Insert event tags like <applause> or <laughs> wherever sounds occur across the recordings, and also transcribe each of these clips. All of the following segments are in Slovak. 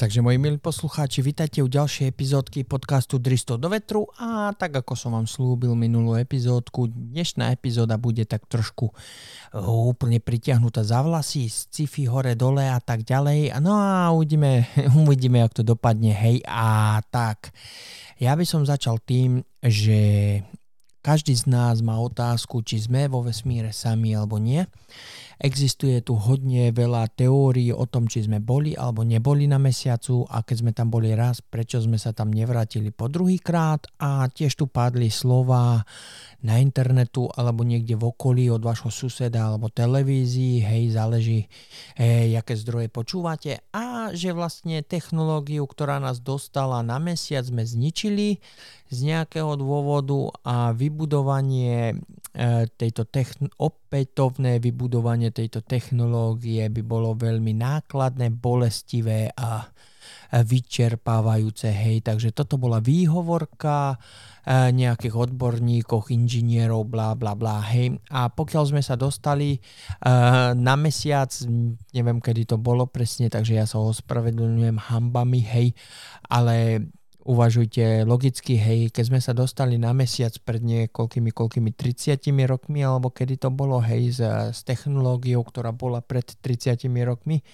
takže moji milí poslucháči, vítajte u ďalšej epizódky podcastu Dristo do vetru a tak ako som vám slúbil minulú epizódku, dnešná epizóda bude tak trošku uh, úplne pritiahnutá za vlasy, sci-fi hore dole a tak ďalej. No a uvidíme, <laughs> uvidíme, jak to dopadne, hej a tak. Ja by som začal tým, že každý z nás má otázku, či sme vo vesmíre sami alebo nie. Existuje tu hodne veľa teórií o tom, či sme boli alebo neboli na mesiacu a keď sme tam boli raz, prečo sme sa tam nevrátili po druhý krát? A tiež tu padli slova na internetu alebo niekde v okolí od vašho suseda alebo televízii, hej, záleží, hej, aké zdroje počúvate. A že vlastne technológiu, ktorá nás dostala na mesiac, sme zničili z nejakého dôvodu a vybudovanie e, tejto techn- opätovné vybudovanie tejto technológie by bolo veľmi nákladné, bolestivé a vyčerpávajúce. Hej, takže toto bola výhovorka e, nejakých odborníkov, inžinierov, bla bla bla. Hej. A pokiaľ sme sa dostali e, na mesiac, neviem kedy to bolo presne, takže ja sa ospravedlňujem hambami, hej, ale uvažujte logicky, hej, keď sme sa dostali na mesiac pred niekoľkými, koľkými 30 rokmi, alebo kedy to bolo, hej, s, s technológiou, ktorá bola pred 30 rokmi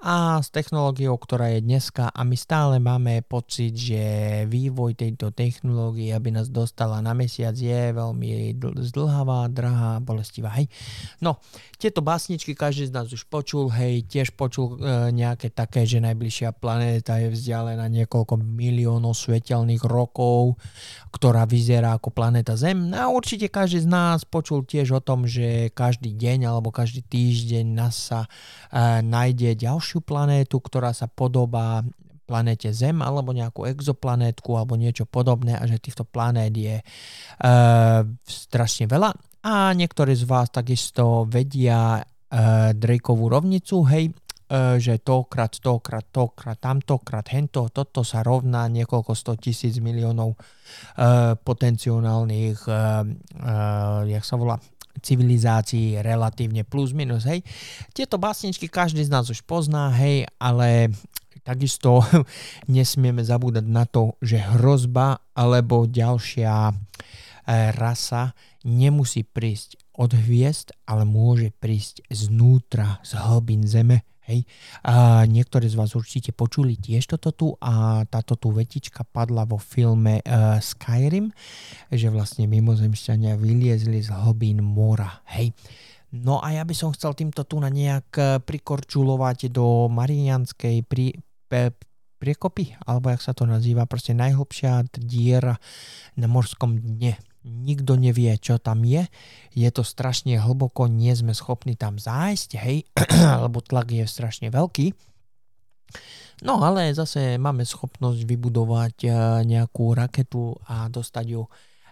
a s technológiou, ktorá je dneska a my stále máme pocit, že vývoj tejto technológie, aby nás dostala na mesiac, je veľmi zdlhavá, drahá, bolestivá, hej. No, tieto básničky každý z nás už počul, hej, tiež počul e, nejaké také, že najbližšia planéta je vzdialená niekoľko miliónov miliónov svetelných rokov, ktorá vyzerá ako planéta Zem. A určite každý z nás počul tiež o tom, že každý deň alebo každý týždeň NASA e, nájde ďalšiu planétu, ktorá sa podobá planéte Zem alebo nejakú exoplanétku alebo niečo podobné a že týchto planét je e, strašne veľa. A niektorí z vás takisto vedia e, Drakeovú rovnicu, hej, že tokrát, tokrát, tokrát, tamtokrát, hento, toto sa rovná niekoľko sto tisíc miliónov uh, potenciálnych, uh, jak sa volá, civilizácií relatívne plus minus, hej. Tieto básničky každý z nás už pozná, hej, ale takisto <laughs> nesmieme zabúdať na to, že hrozba alebo ďalšia rasa nemusí prísť od hviezd, ale môže prísť znútra, z hlbín zeme, Hej. A niektorí z vás určite počuli tiež toto tu a táto tu vetička padla vo filme uh, Skyrim, že vlastne mimozemšťania vyliezli z hlbín mora. Hej. No a ja by som chcel týmto tu na nejak e, prikorčulovať do Marianskej pri, pe, priekopy, alebo jak sa to nazýva, proste najhlbšia diera na morskom dne nikto nevie, čo tam je, je to strašne hlboko, nie sme schopní tam zájsť, hej, <clears throat> lebo tlak je strašne veľký. No ale zase máme schopnosť vybudovať eh, nejakú raketu a dostať ju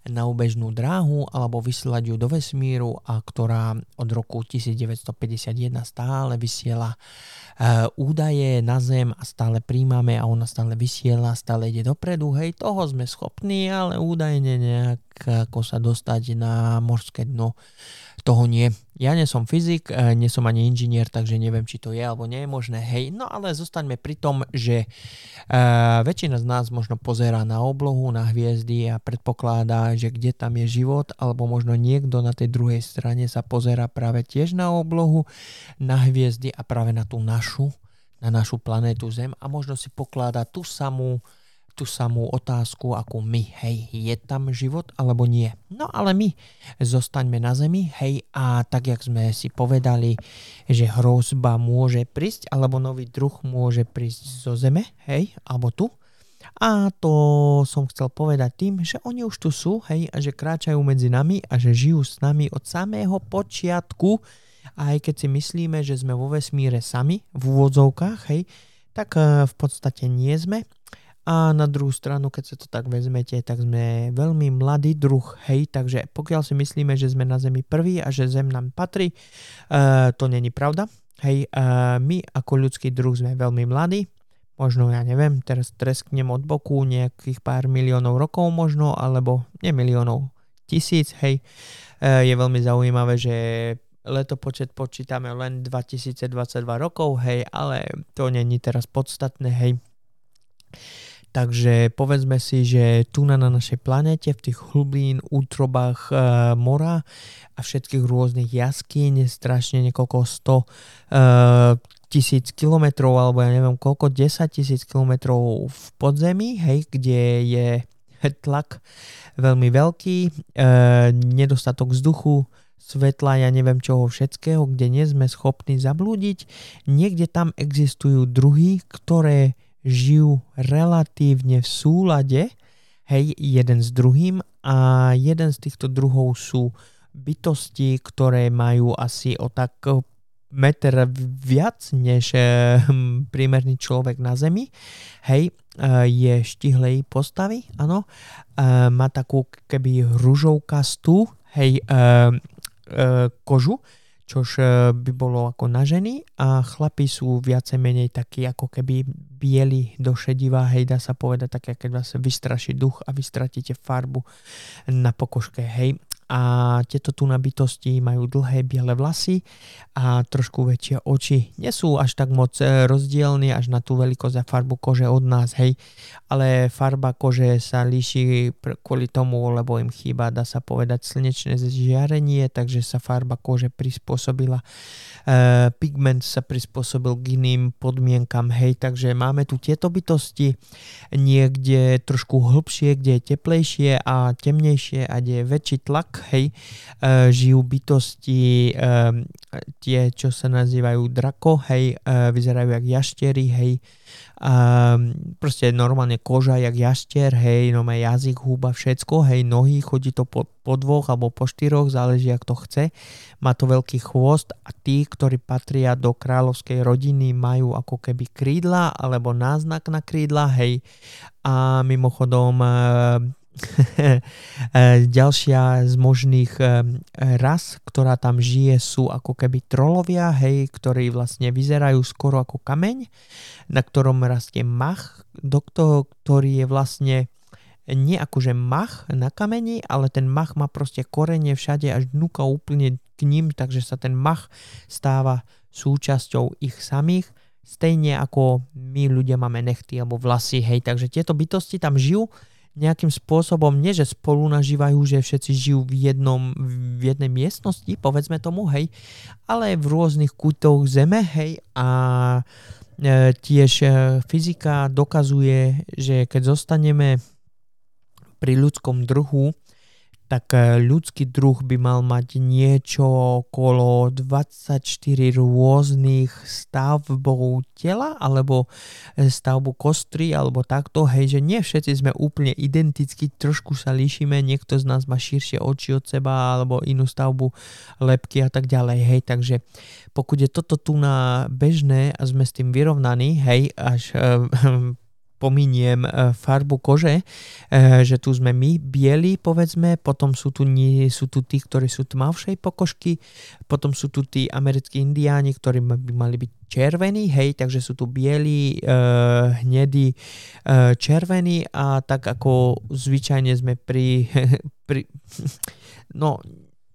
na úbežnú dráhu alebo vysielať ju do vesmíru a ktorá od roku 1951 stále vysiela uh, údaje na Zem a stále príjmame a ona stále vysiela, stále ide dopredu. Hej, toho sme schopní, ale údajne nejak ako sa dostať na morské dno toho nie. Ja nie som fyzik, e, nie som ani inžinier, takže neviem, či to je alebo nie je možné. Hej, no ale zostaňme pri tom, že uh, väčšina z nás možno pozerá na oblohu, na hviezdy a predpokladá, že kde tam je život, alebo možno niekto na tej druhej strane sa pozera práve tiež na oblohu, na hviezdy a práve na tú našu, na našu planétu Zem a možno si pokladá tú samú tú samú otázku ako my, hej, je tam život alebo nie. No ale my zostaňme na Zemi, hej, a tak, jak sme si povedali, že hrozba môže prísť, alebo nový druh môže prísť zo Zeme, hej, alebo tu. A to som chcel povedať tým, že oni už tu sú, hej, a že kráčajú medzi nami a že žijú s nami od samého počiatku, aj keď si myslíme, že sme vo vesmíre sami, v úvodzovkách, hej, tak eh, v podstate nie sme a na druhú stranu, keď sa to tak vezmete, tak sme veľmi mladý druh, hej, takže pokiaľ si myslíme, že sme na Zemi prví a že Zem nám patrí, uh, to není pravda. Hej, uh, my ako ľudský druh sme veľmi mladí, možno ja neviem, teraz tresknem od boku nejakých pár miliónov rokov možno, alebo nie miliónov, tisíc, hej. Uh, je veľmi zaujímavé, že letopočet počítame len 2022 rokov, hej, ale to není teraz podstatné, hej Takže povedzme si, že tu na, na našej planete, v tých hlubín, útrobách e, mora a všetkých rôznych jaskýň, strašne niekoľko sto e, tisíc kilometrov, alebo ja neviem koľko, 10 tisíc kilometrov v podzemí, hej, kde je tlak veľmi veľký, e, nedostatok vzduchu, svetla, ja neviem čoho všetkého, kde nie sme schopní zablúdiť. Niekde tam existujú druhy, ktoré žijú relatívne v súlade, hej, jeden s druhým a jeden z týchto druhov sú bytosti, ktoré majú asi o tak meter viac než eh, priemerný človek na Zemi. Hej, eh, je štihlej postavy, áno. Eh, má takú keby ružovkastú, hej, kožu, čož by bolo ako na ženy a chlapi sú viacej menej takí ako keby bieli do šediva, hej, dá sa povedať také, keď vás vystraší duch a vy stratíte farbu na pokožke, hej a tieto tu nabitosti majú dlhé biele vlasy a trošku väčšie oči. Nie sú až tak moc e, rozdielni až na tú veľkosť a farbu kože od nás, hej, ale farba kože sa líši kvôli tomu, lebo im chýba, dá sa povedať, slnečné žiarenie, takže sa farba kože prispôsobila, e, pigment sa prispôsobil k iným podmienkam, hej, takže máme tu tieto bytosti, niekde trošku hlbšie, kde je teplejšie a temnejšie a kde je väčší tlak, hej, uh, žijú bytosti, uh, tie, čo sa nazývajú drako, hej, uh, vyzerajú jak jaštery, hej, um, proste normálne koža jak jaštier, hej, no má jazyk, húba, všetko, hej, nohy, chodí to po, po dvoch alebo po štyroch, záleží, jak to chce, má to veľký chvost a tí, ktorí patria do kráľovskej rodiny, majú ako keby krídla alebo náznak na krídla, hej, a mimochodom <laughs> ďalšia z možných e, ras, ktorá tam žije, sú ako keby trolovia, hej, ktorí vlastne vyzerajú skoro ako kameň, na ktorom rastie mach, do toho, ktorý je vlastne nie akože mach na kameni, ale ten mach má proste korene všade až dnuka úplne k ním, takže sa ten mach stáva súčasťou ich samých. Stejne ako my ľudia máme nechty alebo vlasy, hej, takže tieto bytosti tam žijú nejakým spôsobom, nie že spolu nažívajú, že všetci žijú v, jednom, v jednej miestnosti, povedzme tomu, hej, ale v rôznych kútoch zeme, hej, a e, tiež e, fyzika dokazuje, že keď zostaneme pri ľudskom druhu, tak e, ľudský druh by mal mať niečo okolo 24 rôznych stavbov tela alebo e, stavbu kostry alebo takto, hej, že nie všetci sme úplne identickí, trošku sa líšime, niekto z nás má širšie oči od seba alebo inú stavbu lepky a tak ďalej, hej, takže pokud je toto tu na bežné a sme s tým vyrovnaní, hej, až <laughs> pominiem e, farbu kože, e, že tu sme my, bieli povedzme, potom sú tu, nie, sú tu tí, ktorí sú tmavšej pokožky, potom sú tu tí americkí indiáni, ktorí by mali byť červení, hej, takže sú tu bieli, e, hnedí, červení a tak ako zvyčajne sme pri, <laughs> pri <laughs> no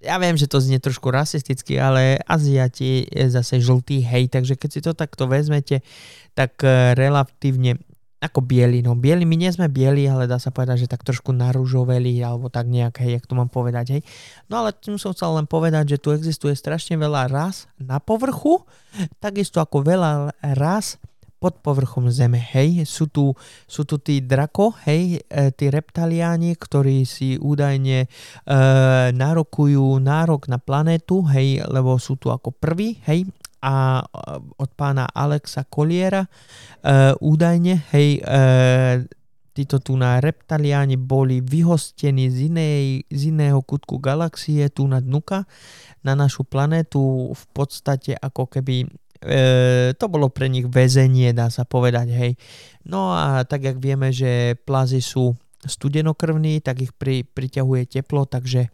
ja viem, že to znie trošku rasisticky, ale Aziati je zase žltý, hej, takže keď si to takto vezmete, tak relatívne ako bieli, no bieli, my nie sme bieli, ale dá sa povedať, že tak trošku narúžoveli, alebo tak nejak, hej, jak to mám povedať, hej. No ale tým som chcel len povedať, že tu existuje strašne veľa ras na povrchu, takisto ako veľa ras pod povrchom Zeme, hej. Sú tu, sú tu tí drako, hej, e, tí reptaliáni, ktorí si údajne e, nárokujú nárok na planétu, hej, lebo sú tu ako prví, hej, a od pána Alexa Koliera uh, údajne, hej, uh, títo tu na reptaliáni boli vyhostení z, inej, z iného kutku galaxie tu na Dnuka na našu planétu v podstate ako keby e, to bolo pre nich väzenie, dá sa povedať, hej. No a tak, jak vieme, že plazy sú studenokrvní, tak ich pri, priťahuje teplo, takže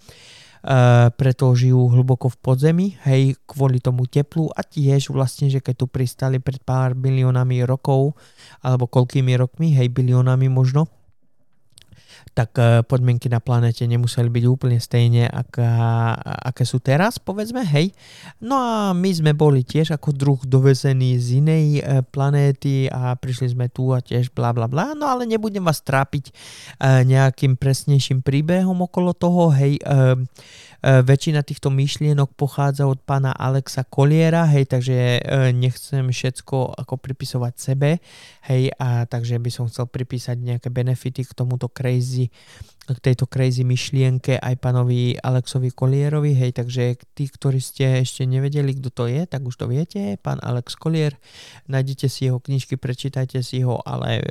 preto žijú hlboko v podzemí, hej, kvôli tomu teplu a tiež vlastne, že keď tu pristali pred pár biliónami rokov, alebo koľkými rokmi, hej, biliónami možno, tak e, podmienky na planete nemuseli byť úplne stejne, aká, aké sú teraz, povedzme, hej. No a my sme boli tiež ako druh dovezený z inej e, planéty a prišli sme tu a tiež bla bla bla, no ale nebudem vás trápiť e, nejakým presnejším príbehom okolo toho, hej. Väčšina týchto myšlienok pochádza od pána Alexa Koliera, hej, takže nechcem všetko ako pripisovať sebe, hej, a takže by som chcel pripísať nejaké benefity k tomuto crazy k tejto crazy myšlienke aj pánovi Alexovi Kolierovi, hej, takže tí, ktorí ste ešte nevedeli, kto to je, tak už to viete, pán Alex Kolier, nájdete si jeho knižky, prečítajte si ho, ale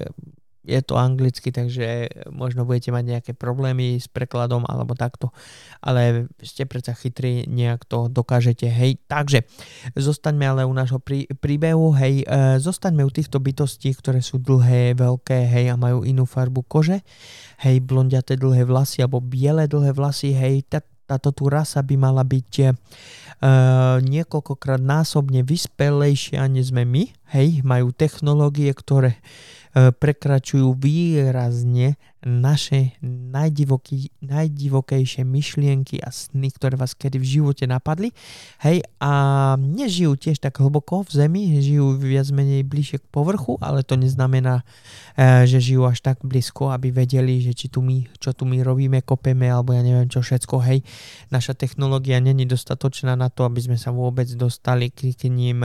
je to anglicky, takže možno budete mať nejaké problémy s prekladom alebo takto, ale ste predsa chytrí, nejak to dokážete, hej. Takže zostaňme ale u nášho prí, príbehu, hej, e, zostaňme u týchto bytostí, ktoré sú dlhé, veľké, hej, a majú inú farbu kože, hej, blondiaté dlhé vlasy alebo biele dlhé vlasy, hej, tá, táto tu rasa by mala byť uh, niekoľkokrát násobne vyspelejšia, než sme my, hej, majú technológie, ktoré E, prekračujú výrazne naše najdivoký, najdivokejšie myšlienky a sny, ktoré vás kedy v živote napadli. Hej, a nežijú tiež tak hlboko v zemi, žijú viac menej bližšie k povrchu, ale to neznamená, e, že žijú až tak blízko, aby vedeli, že či tu my, čo tu my robíme, kopeme, alebo ja neviem čo všetko. Hej, naša technológia není dostatočná na to, aby sme sa vôbec dostali k, ním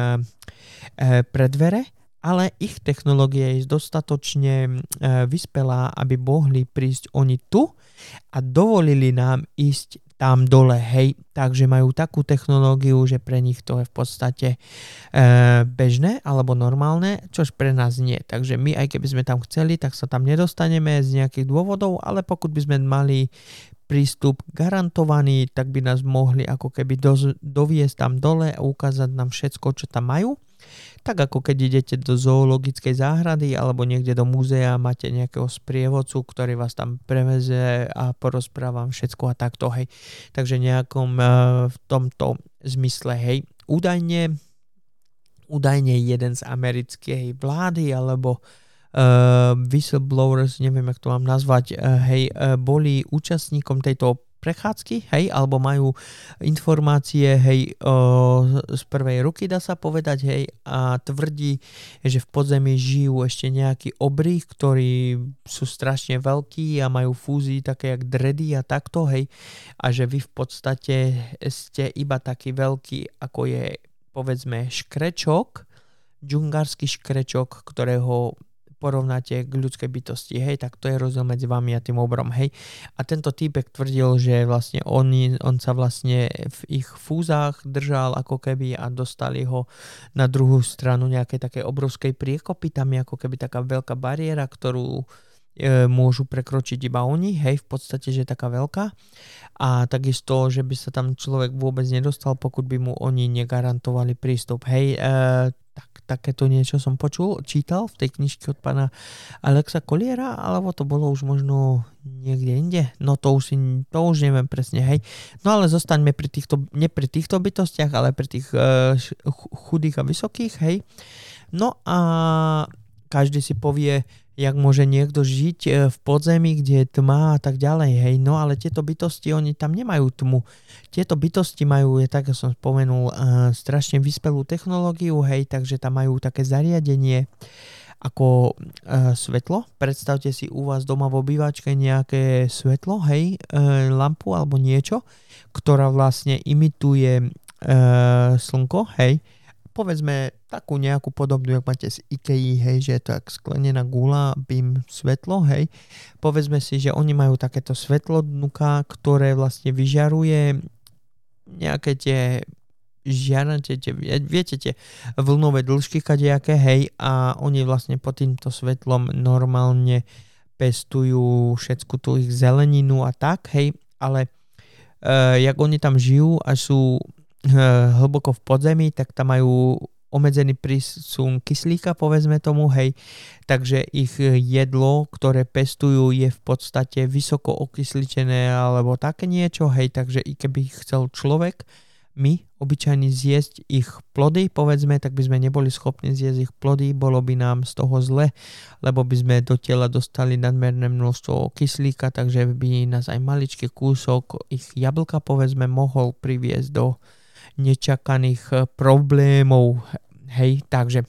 e, pred dvere ale ich technológia je dostatočne e, vyspelá, aby mohli prísť oni tu a dovolili nám ísť tam dole, hej, takže majú takú technológiu, že pre nich to je v podstate e, bežné alebo normálne, čož pre nás nie. Takže my, aj keby sme tam chceli, tak sa tam nedostaneme z nejakých dôvodov, ale pokud by sme mali prístup garantovaný, tak by nás mohli ako keby do, doviesť tam dole a ukázať nám všetko, čo tam majú tak ako keď idete do zoologickej záhrady alebo niekde do múzea, máte nejakého sprievodcu, ktorý vás tam preveze a porozprávam všetko a takto, hej. Takže nejakom uh, v tomto zmysle, hej. Údajne, údajne jeden z americkej vlády alebo uh, whistleblowers, neviem, jak to mám nazvať, uh, hej, uh, boli účastníkom tejto prechádzky, hej, alebo majú informácie, hej, o, z prvej ruky, dá sa povedať, hej, a tvrdí, že v podzemí žijú ešte nejakí obry, ktorí sú strašne veľkí a majú fúzii také jak dredy a takto, hej, a že vy v podstate ste iba taký veľký, ako je, povedzme, škrečok, džungársky škrečok, ktorého porovnáte k ľudskej bytosti, hej, tak to je rozdiel medzi vami a tým obrom, hej. A tento týpek tvrdil, že vlastne on, on sa vlastne v ich fúzach držal ako keby a dostali ho na druhú stranu nejakej také obrovskej priekopy, tam je ako keby taká veľká bariéra, ktorú e, môžu prekročiť iba oni, hej, v podstate, že je taká veľká. A takisto, že by sa tam človek vôbec nedostal, pokud by mu oni negarantovali prístup. Hej, e, tak, takéto niečo som počul, čítal v tej knižke od pána Alexa Koliera, alebo to bolo už možno niekde inde. No to už, si, to už neviem presne, hej. No ale zostaňme pri týchto, nie pri týchto bytostiach, ale pri tých uh, chudých a vysokých, hej. No a každý si povie, jak môže niekto žiť e, v podzemí, kde je tma a tak ďalej, hej, no ale tieto bytosti, oni tam nemajú tmu. Tieto bytosti majú, je tak, som spomenul, uh, strašne vyspelú technológiu, hej, takže tam majú také zariadenie ako uh, svetlo. Predstavte si u vás doma v obývačke nejaké svetlo, hej, lampu alebo niečo, ktorá vlastne imituje slnko, hej, povedzme takú nejakú podobnú, jak máte z IKEA, hej, že je to jak sklenená gula, bím svetlo, hej. Povedzme si, že oni majú takéto svetlo dnuka, ktoré vlastne vyžaruje nejaké tie žiarate, tie, viete tie vlnové dĺžky kadejaké, hej, a oni vlastne pod týmto svetlom normálne pestujú všetku tú ich zeleninu a tak, hej, ale uh, jak oni tam žijú a sú hlboko v podzemí, tak tam majú obmedzený prísun kyslíka, povedzme tomu, hej. Takže ich jedlo, ktoré pestujú, je v podstate vysoko okysličené alebo také niečo, hej. Takže i keby chcel človek my, obyčajní, zjesť ich plody, povedzme, tak by sme neboli schopní zjesť ich plody, bolo by nám z toho zle, lebo by sme do tela dostali nadmerné množstvo kyslíka, takže by nás aj maličký kúsok ich jablka, povedzme, mohol priviesť do nečakaných eh, problémov. Hej, takže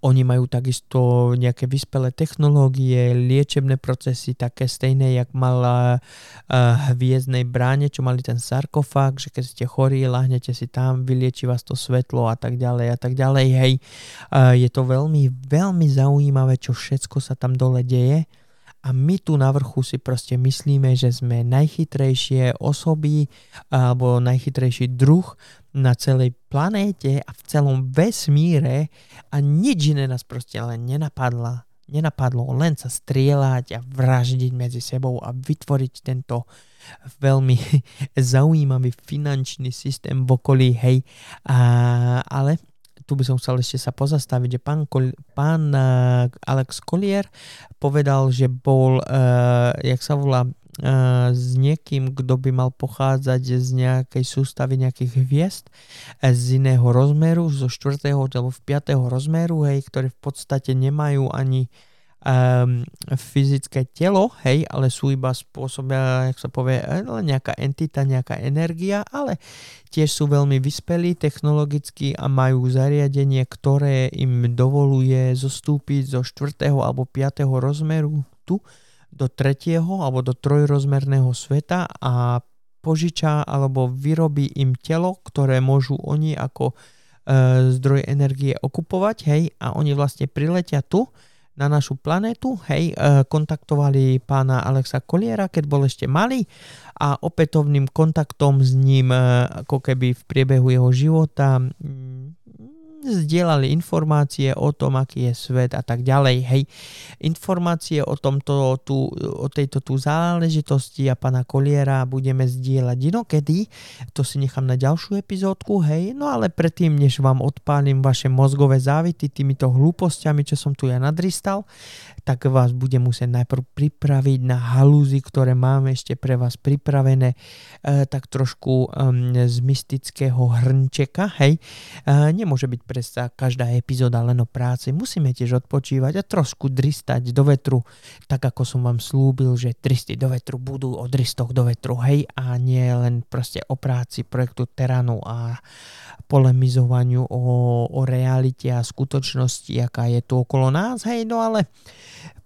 oni majú takisto nejaké vyspelé technológie, liečebné procesy, také stejné, jak mala uh, hviezdnej bráne, čo mali ten sarkofág, že keď ste chorí, lahnete si tam, vylieči vás to svetlo a tak ďalej a tak ďalej. Hej, uh, je to veľmi, veľmi zaujímavé, čo všetko sa tam dole deje a my tu na vrchu si proste myslíme, že sme najchytrejšie osoby alebo najchytrejší druh na celej planéte a v celom vesmíre a nič iné nás proste len nenapadla. Nenapadlo len sa strieľať a vraždiť medzi sebou a vytvoriť tento veľmi <laughs> zaujímavý finančný systém v okolí, hej. A, ale tu by som chcel ešte sa pozastaviť, že pán, Kol, pán uh, Alex Collier povedal, že bol, uh, jak sa volá, uh, s niekým, kto by mal pochádzať z nejakej sústavy nejakých hviezd z iného rozmeru, zo 4. alebo 5. rozmeru, hej, ktoré v podstate nemajú ani uh, um, fyzické telo, hej, ale sú iba spôsobia, jak sa povie, eh, len nejaká entita, nejaká energia, ale tiež sú veľmi vyspelí technologicky a majú zariadenie, ktoré im dovoluje zostúpiť zo 4. alebo 5. rozmeru tu do 3. alebo do trojrozmerného sveta a požiča alebo vyrobí im telo, ktoré môžu oni ako e, zdroj energie okupovať, hej, a oni vlastne priletia tu, na našu planétu, hej, e, kontaktovali pána Alexa Koliera, keď bol ešte malý a opätovným kontaktom s ním, e, ako keby v priebehu jeho života, zdieľali informácie o tom, aký je svet a tak ďalej. Hej, informácie o, tomto, tu, o tejto tu záležitosti a pana Koliera budeme zdieľať inokedy. To si nechám na ďalšiu epizódku, hej. No ale predtým, než vám odpálim vaše mozgové závity týmito hlúpostiami, čo som tu ja nadristal, tak vás budem musieť najprv pripraviť na halúzy, ktoré máme ešte pre vás pripravené, e, tak trošku um, z mystického hrnčeka, hej. E, nemôže byť predsa každá epizóda len o práci, musíme tiež odpočívať a trošku dristať do vetru, tak ako som vám slúbil, že tristy do vetru budú o dristoch do vetru, hej, a nie len proste o práci projektu Teranu a polemizovaniu o, o realite a skutočnosti, aká je tu okolo nás, hej, no ale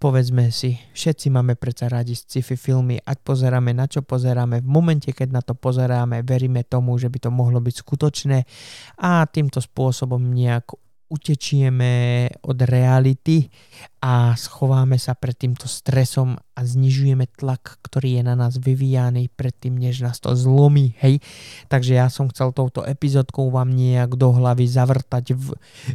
povedzme si, všetci máme predsa radi sci-fi filmy, ať pozeráme na čo pozeráme, v momente, keď na to pozeráme, veríme tomu, že by to mohlo byť skutočné a týmto spôsobom nejak utečieme od reality a schováme sa pred týmto stresom a znižujeme tlak, ktorý je na nás vyvíjaný predtým, než nás to zlomí, hej. Takže ja som chcel touto epizódkou vám nejak do hlavy zavrtať v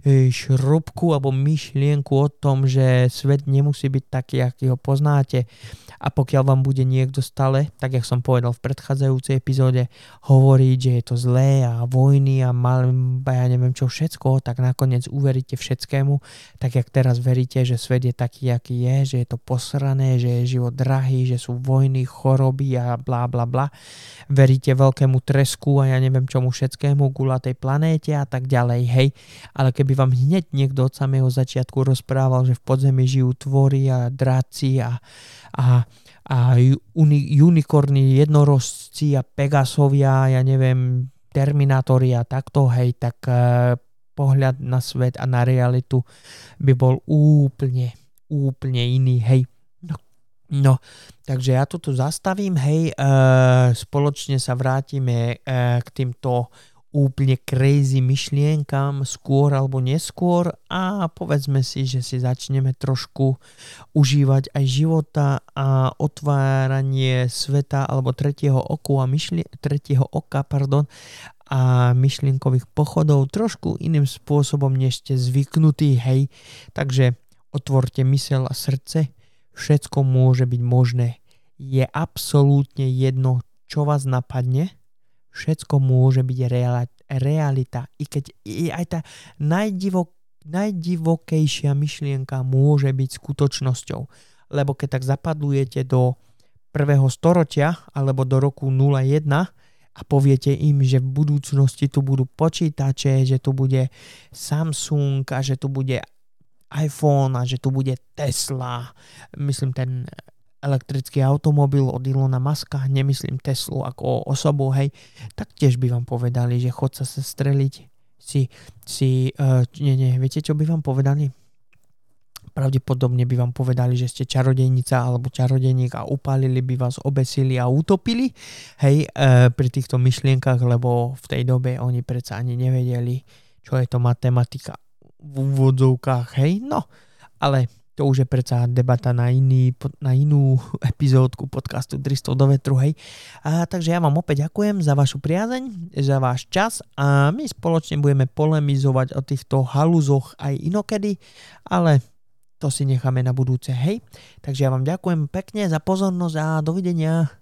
e, šrubku alebo myšlienku o tom, že svet nemusí byť taký, aký ho poznáte. A pokiaľ vám bude niekto stále, tak jak som povedal v predchádzajúcej epizóde, hovoriť, že je to zlé a vojny a mal, ja neviem čo všetko, tak nakoniec uveríte všetkému, tak jak teraz veríte, že svet je taký, aký je, že je to posrané, že je život drahý, že sú vojny, choroby a bla bla bla. Veríte veľkému tresku a ja neviem čomu všetkému, gulatej planéte a tak ďalej, hej. Ale keby vám hneď niekto od samého začiatku rozprával, že v podzemí žijú tvory a dráci a, a a uni, unikorny, jednorozci a Pegasovia, ja neviem, Terminátori a takto, hej, tak uh, pohľad na svet a na realitu by bol úplne, úplne iný, hej. No, takže ja to tu zastavím, hej, e, spoločne sa vrátime e, k týmto úplne crazy myšlienkam skôr alebo neskôr a povedzme si, že si začneme trošku užívať aj života a otváranie sveta alebo tretieho oku a myšlie, tretieho oka pardon, a myšlienkových pochodov trošku iným spôsobom, než ste zvyknutí, hej. Takže otvorte mysel a srdce, všetko môže byť možné. Je absolútne jedno, čo vás napadne, všetko môže byť realita. I keď aj tá najdivok, najdivokejšia myšlienka môže byť skutočnosťou. Lebo keď tak zapadlujete do prvého storočia alebo do roku 01, a a poviete im, že v budúcnosti tu budú počítače, že tu bude Samsung a že tu bude iPhone a že tu bude Tesla, myslím ten elektrický automobil od Ilona Maska, nemyslím Teslu ako osobu, hej, tak tiež by vám povedali, že chod sa streliť si, si uh, nie, nie, viete, čo by vám povedali? pravdepodobne by vám povedali, že ste čarodejnica alebo čarodejník a upálili by vás, obesili a utopili, hej, e, pri týchto myšlienkach, lebo v tej dobe oni predsa ani nevedeli, čo je to matematika v úvodzovkách, hej, no, ale to už je predsa debata na, iný, na inú <laughs> epizódku podcastu 300 do vetru, hej. A, takže ja vám opäť ďakujem za vašu priazeň, za váš čas a my spoločne budeme polemizovať o týchto halúzoch aj inokedy, ale to si necháme na budúce, hej. Takže ja vám ďakujem pekne za pozornosť a dovidenia.